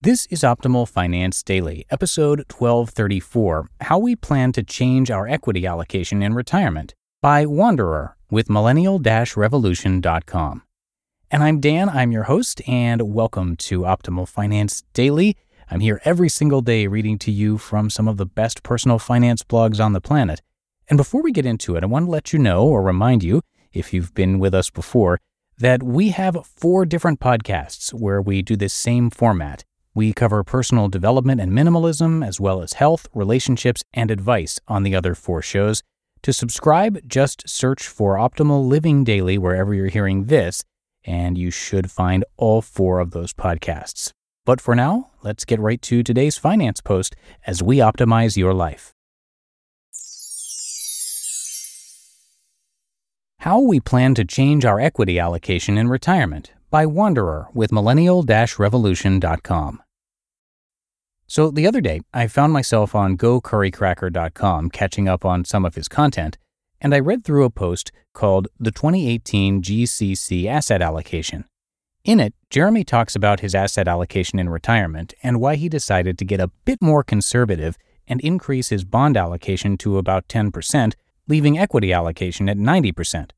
This is Optimal Finance Daily, episode 1234 How We Plan to Change Our Equity Allocation in Retirement by Wanderer with millennial revolution.com. And I'm Dan, I'm your host, and welcome to Optimal Finance Daily. I'm here every single day reading to you from some of the best personal finance blogs on the planet. And before we get into it, I want to let you know or remind you, if you've been with us before, that we have four different podcasts where we do this same format. We cover personal development and minimalism, as well as health, relationships, and advice on the other four shows. To subscribe, just search for Optimal Living Daily wherever you're hearing this, and you should find all four of those podcasts. But for now, let's get right to today's finance post as we optimize your life. How we plan to change our equity allocation in retirement by Wanderer with millennial revolution.com. So the other day, I found myself on gocurrycracker.com catching up on some of his content, and I read through a post called The 2018 GCC Asset Allocation. In it, Jeremy talks about his asset allocation in retirement and why he decided to get a bit more conservative and increase his bond allocation to about 10%, leaving equity allocation at 90%.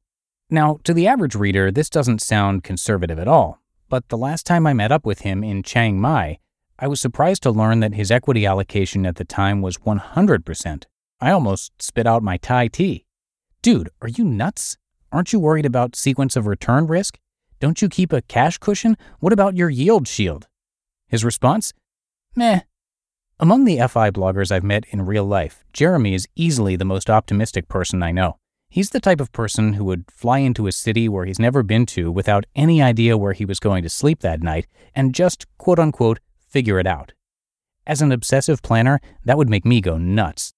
Now, to the average reader, this doesn't sound conservative at all, but the last time I met up with him in Chiang Mai, I was surprised to learn that his equity allocation at the time was 100%. I almost spit out my Thai tea. Dude, are you nuts? Aren't you worried about sequence of return risk? Don't you keep a cash cushion? What about your yield shield? His response? Meh. Among the FI bloggers I've met in real life, Jeremy is easily the most optimistic person I know. He's the type of person who would fly into a city where he's never been to without any idea where he was going to sleep that night and just, quote unquote, figure it out. As an obsessive planner, that would make me go nuts.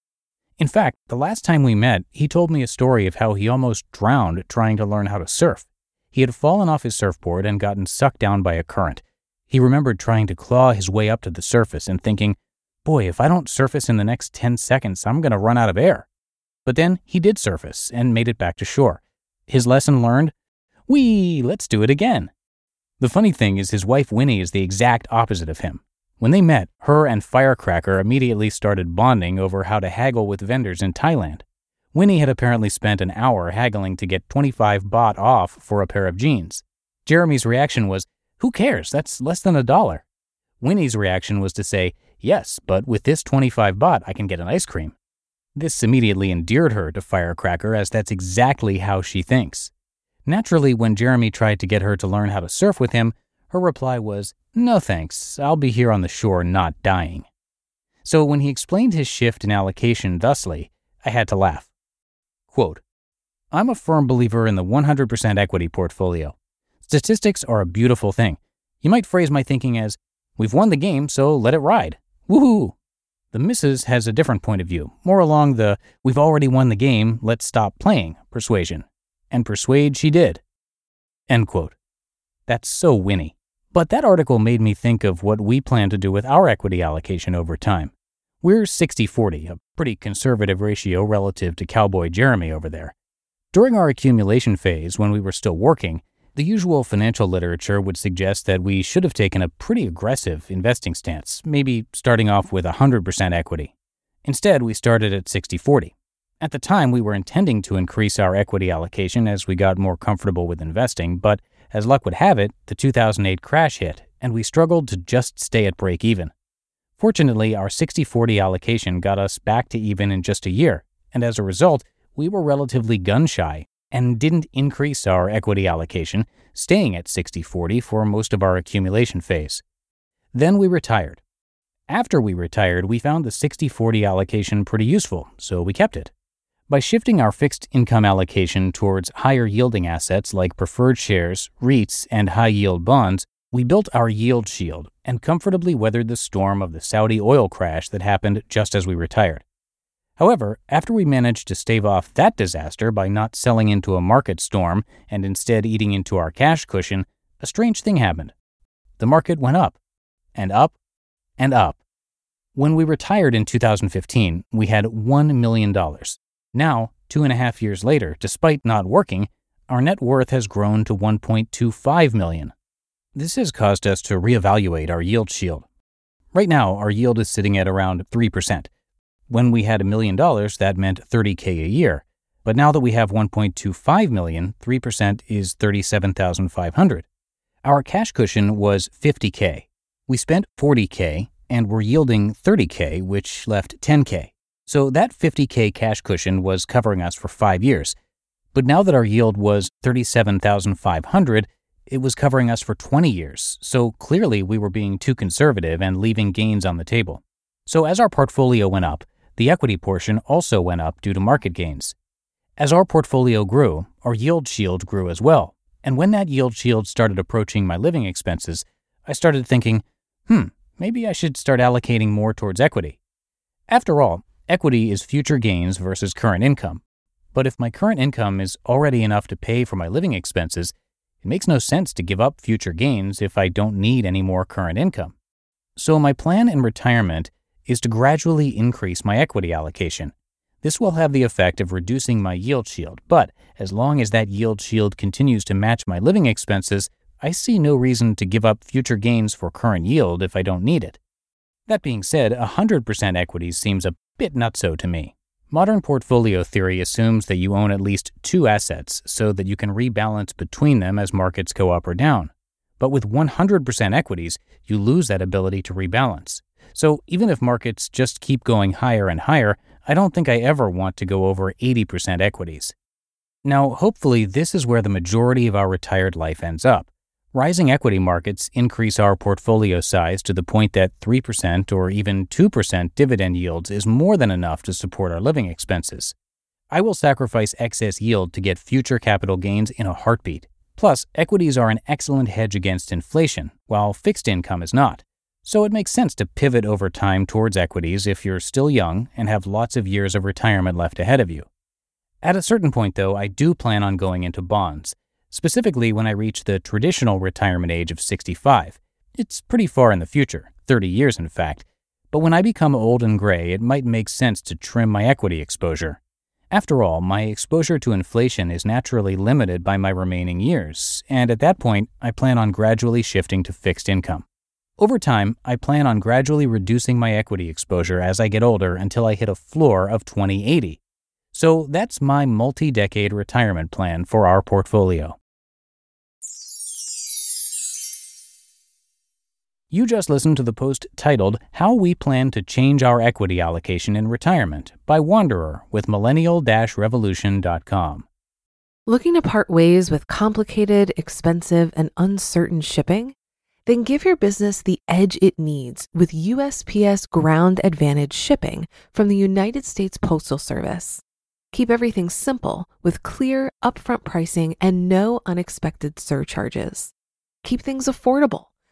In fact, the last time we met, he told me a story of how he almost drowned trying to learn how to surf. He had fallen off his surfboard and gotten sucked down by a current. He remembered trying to claw his way up to the surface and thinking, boy, if I don't surface in the next 10 seconds, I'm going to run out of air. But then he did surface and made it back to shore. His lesson learned? Whee, let's do it again. The funny thing is, his wife Winnie is the exact opposite of him. When they met, her and Firecracker immediately started bonding over how to haggle with vendors in Thailand. Winnie had apparently spent an hour haggling to get 25 baht off for a pair of jeans. Jeremy's reaction was, Who cares? That's less than a dollar. Winnie's reaction was to say, Yes, but with this 25 baht, I can get an ice cream. This immediately endeared her to Firecracker, as that's exactly how she thinks. Naturally, when Jeremy tried to get her to learn how to surf with him, her reply was, No thanks, I'll be here on the shore not dying. So when he explained his shift in allocation thusly, I had to laugh. Quote, I'm a firm believer in the 100% equity portfolio. Statistics are a beautiful thing. You might phrase my thinking as, We've won the game, so let it ride. Woohoo! The missus has a different point of view, more along the we've already won the game, let's stop playing persuasion and persuade she did. End quote. That's so Winnie. But that article made me think of what we plan to do with our equity allocation over time. We're 60 40, a pretty conservative ratio relative to Cowboy Jeremy over there. During our accumulation phase, when we were still working, the usual financial literature would suggest that we should have taken a pretty aggressive investing stance, maybe starting off with 100% equity. Instead, we started at 60 40. At the time, we were intending to increase our equity allocation as we got more comfortable with investing, but as luck would have it, the 2008 crash hit, and we struggled to just stay at break even. Fortunately, our 60 40 allocation got us back to even in just a year, and as a result, we were relatively gun shy and didn't increase our equity allocation, staying at 60 40 for most of our accumulation phase. Then we retired. After we retired, we found the 60 40 allocation pretty useful, so we kept it. By shifting our fixed income allocation towards higher yielding assets like preferred shares, REITs, and high yield bonds, we built our yield shield and comfortably weathered the storm of the Saudi oil crash that happened just as we retired. However, after we managed to stave off that disaster by not selling into a market storm and instead eating into our cash cushion, a strange thing happened. The market went up, and up, and up. When we retired in 2015, we had $1 million. Now, two and a half years later, despite not working, our net worth has grown to 1.25 million. This has caused us to reevaluate our yield shield. Right now, our yield is sitting at around 3%. When we had a million dollars, that meant 30k a year. But now that we have 1.25 million, 3% is 37,500. Our cash cushion was 50k. We spent 40k and were yielding 30k, which left 10k. So that 50K cash cushion was covering us for five years. But now that our yield was 37,500, it was covering us for 20 years. So clearly we were being too conservative and leaving gains on the table. So as our portfolio went up, the equity portion also went up due to market gains. As our portfolio grew, our yield shield grew as well. And when that yield shield started approaching my living expenses, I started thinking, hmm, maybe I should start allocating more towards equity. After all, Equity is future gains versus current income. But if my current income is already enough to pay for my living expenses, it makes no sense to give up future gains if I don't need any more current income. So, my plan in retirement is to gradually increase my equity allocation. This will have the effect of reducing my yield shield, but as long as that yield shield continues to match my living expenses, I see no reason to give up future gains for current yield if I don't need it. That being said, 100% equities seems a bit nutso to me. Modern portfolio theory assumes that you own at least two assets so that you can rebalance between them as markets go up or down. But with 100% equities, you lose that ability to rebalance. So even if markets just keep going higher and higher, I don't think I ever want to go over 80% equities. Now, hopefully, this is where the majority of our retired life ends up. Rising equity markets increase our portfolio size to the point that 3% or even 2% dividend yields is more than enough to support our living expenses. I will sacrifice excess yield to get future capital gains in a heartbeat. Plus, equities are an excellent hedge against inflation, while fixed income is not. So it makes sense to pivot over time towards equities if you're still young and have lots of years of retirement left ahead of you. At a certain point, though, I do plan on going into bonds specifically when I reach the traditional retirement age of 65. It's pretty far in the future, 30 years in fact, but when I become old and gray, it might make sense to trim my equity exposure. After all, my exposure to inflation is naturally limited by my remaining years, and at that point, I plan on gradually shifting to fixed income. Over time, I plan on gradually reducing my equity exposure as I get older until I hit a floor of 2080. So that's my multi decade retirement plan for our portfolio. You just listened to the post titled How We Plan to Change Our Equity Allocation in Retirement by Wanderer with millennial revolution.com. Looking to part ways with complicated, expensive, and uncertain shipping? Then give your business the edge it needs with USPS Ground Advantage shipping from the United States Postal Service. Keep everything simple with clear, upfront pricing and no unexpected surcharges. Keep things affordable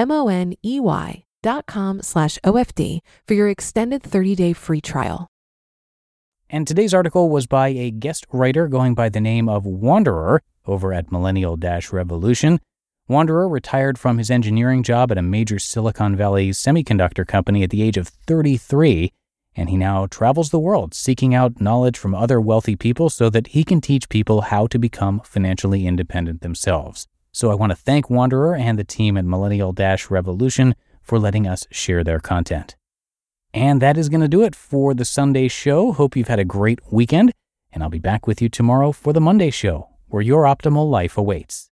M-O-N-E-Y dot com slash OFD for your extended 30-day free trial. And today's article was by a guest writer going by the name of Wanderer over at Millennial Revolution. Wanderer retired from his engineering job at a major Silicon Valley semiconductor company at the age of 33, and he now travels the world seeking out knowledge from other wealthy people so that he can teach people how to become financially independent themselves. So I want to thank Wanderer and the team at Millennial Dash Revolution for letting us share their content. And that is going to do it for the Sunday show. Hope you've had a great weekend, and I'll be back with you tomorrow for the Monday show, where your optimal life awaits.